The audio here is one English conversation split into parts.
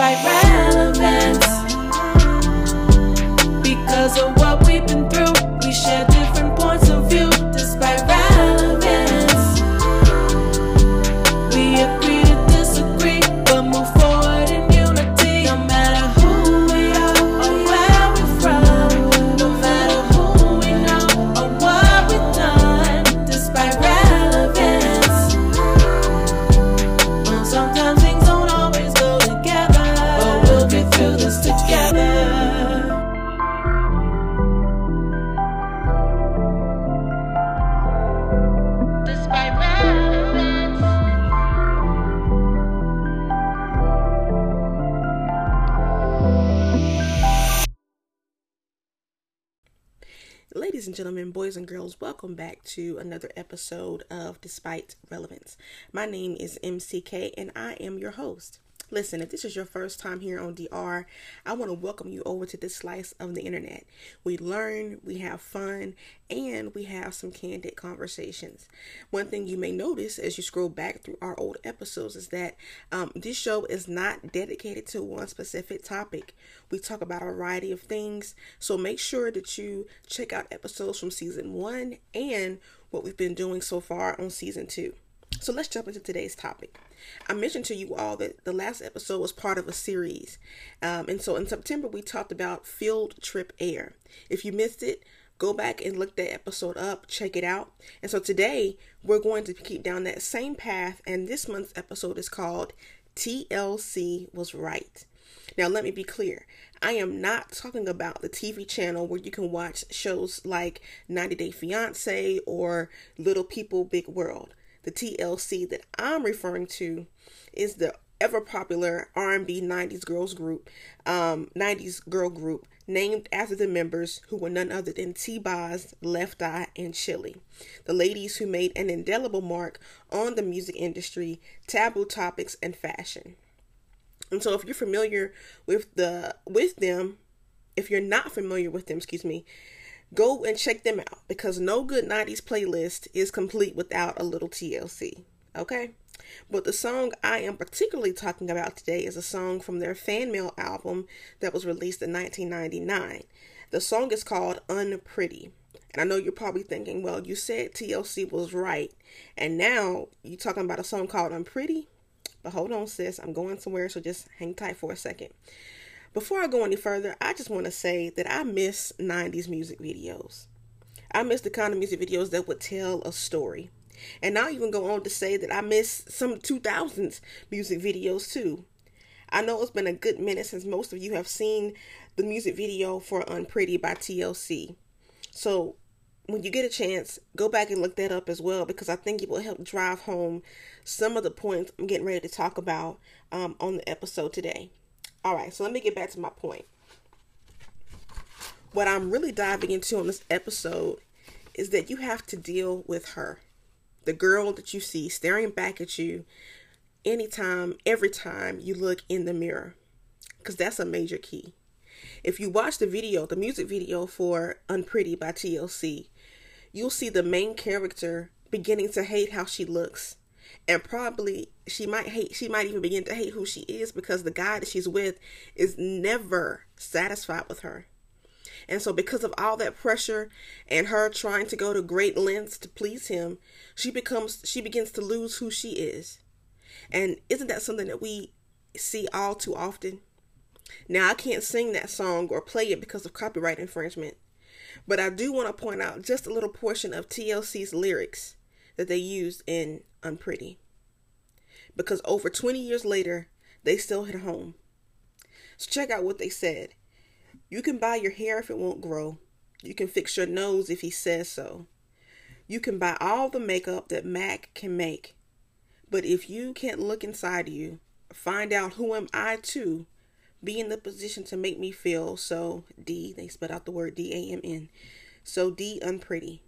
despite relevance. Because of what we've been through, we share different points of view Ladies and gentlemen, boys and girls, welcome back to another episode of Despite Relevance. My name is MCK and I am your host. Listen, if this is your first time here on DR, I want to welcome you over to this slice of the internet. We learn, we have fun, and we have some candid conversations. One thing you may notice as you scroll back through our old episodes is that um, this show is not dedicated to one specific topic. We talk about a variety of things, so make sure that you check out episodes from season one and what we've been doing so far on season two. So let's jump into today's topic. I mentioned to you all that the last episode was part of a series. Um, and so in September, we talked about field trip air. If you missed it, go back and look that episode up, check it out. And so today, we're going to keep down that same path. And this month's episode is called TLC Was Right. Now, let me be clear. I am not talking about the TV channel where you can watch shows like 90 Day Fiance or Little People Big World. The TLC that I'm referring to is the ever popular R&B 90s girls group, um, 90s girl group named after the members who were none other than T-Boz, Left Eye, and Chili. The ladies who made an indelible mark on the music industry, taboo topics, and fashion. And so if you're familiar with the with them, if you're not familiar with them, excuse me, go and check them out because no good 90s playlist is complete without a little TLC. Okay? But the song I am particularly talking about today is a song from their FanMail album that was released in 1999. The song is called Unpretty. And I know you're probably thinking, well, you said TLC was right, and now you're talking about a song called Unpretty? But hold on, sis, I'm going somewhere, so just hang tight for a second. Before I go any further, I just want to say that I miss 90s music videos. I miss the kind of music videos that would tell a story. And I'll even go on to say that I miss some 2000s music videos too. I know it's been a good minute since most of you have seen the music video for Unpretty by TLC. So when you get a chance, go back and look that up as well because I think it will help drive home some of the points I'm getting ready to talk about um, on the episode today. All right, so let me get back to my point. What I'm really diving into on this episode is that you have to deal with her, the girl that you see staring back at you anytime, every time you look in the mirror, because that's a major key. If you watch the video, the music video for Unpretty by TLC, you'll see the main character beginning to hate how she looks. And probably she might hate, she might even begin to hate who she is because the guy that she's with is never satisfied with her. And so, because of all that pressure and her trying to go to great lengths to please him, she becomes, she begins to lose who she is. And isn't that something that we see all too often? Now, I can't sing that song or play it because of copyright infringement, but I do want to point out just a little portion of TLC's lyrics that they used in Unpretty. Because over 20 years later, they still hit home. So, check out what they said. You can buy your hair if it won't grow. You can fix your nose if he says so. You can buy all the makeup that Mac can make. But if you can't look inside you, find out who am I to be in the position to make me feel so D, they spelled out the word D A M N. So D unpretty.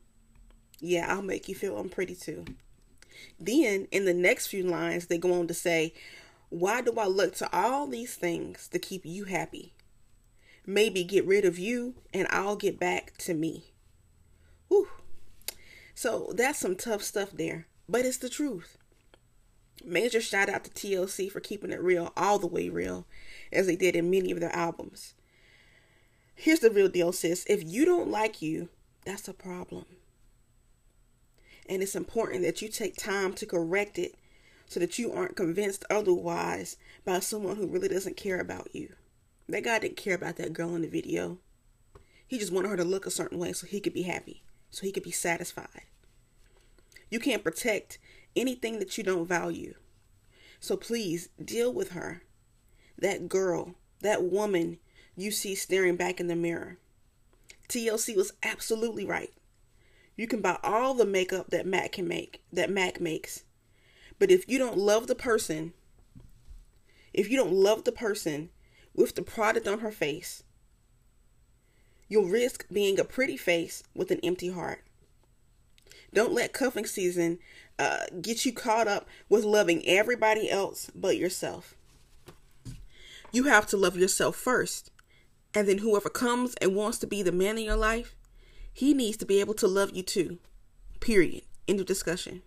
Yeah, I'll make you feel unpretty too. Then in the next few lines, they go on to say, Why do I look to all these things to keep you happy? Maybe get rid of you and I'll get back to me. Whew. So that's some tough stuff there, but it's the truth. Major shout out to TLC for keeping it real, all the way real, as they did in many of their albums. Here's the real deal, sis. If you don't like you, that's a problem. And it's important that you take time to correct it so that you aren't convinced otherwise by someone who really doesn't care about you. That guy didn't care about that girl in the video. He just wanted her to look a certain way so he could be happy, so he could be satisfied. You can't protect anything that you don't value. So please deal with her. That girl, that woman you see staring back in the mirror. TLC was absolutely right. You can buy all the makeup that Mac can make, that Mac makes. But if you don't love the person, if you don't love the person with the product on her face, you'll risk being a pretty face with an empty heart. Don't let cuffing season uh, get you caught up with loving everybody else but yourself. You have to love yourself first. And then whoever comes and wants to be the man in your life, he needs to be able to love you too. Period. End of discussion.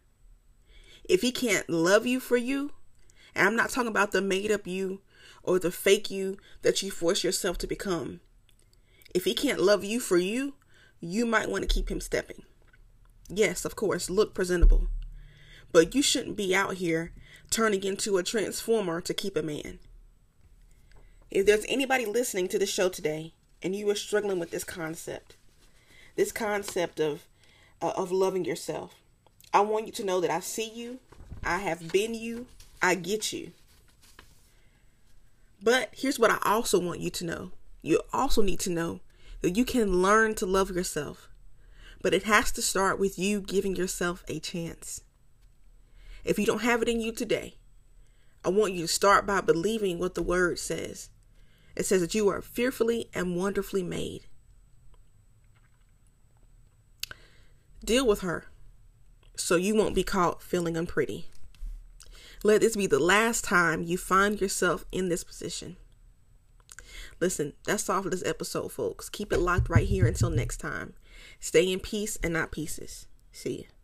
If he can't love you for you, and I'm not talking about the made up you or the fake you that you force yourself to become. If he can't love you for you, you might want to keep him stepping. Yes, of course, look presentable. But you shouldn't be out here turning into a transformer to keep a man. If there's anybody listening to the show today and you are struggling with this concept, this concept of uh, of loving yourself, I want you to know that I see you, I have been you, I get you. But here's what I also want you to know. You also need to know that you can learn to love yourself. But it has to start with you giving yourself a chance. If you don't have it in you today, I want you to start by believing what the word says. It says that you are fearfully and wonderfully made. Deal with her so you won't be caught feeling unpretty. Let this be the last time you find yourself in this position. Listen, that's all for this episode, folks. Keep it locked right here until next time. Stay in peace and not pieces. See ya.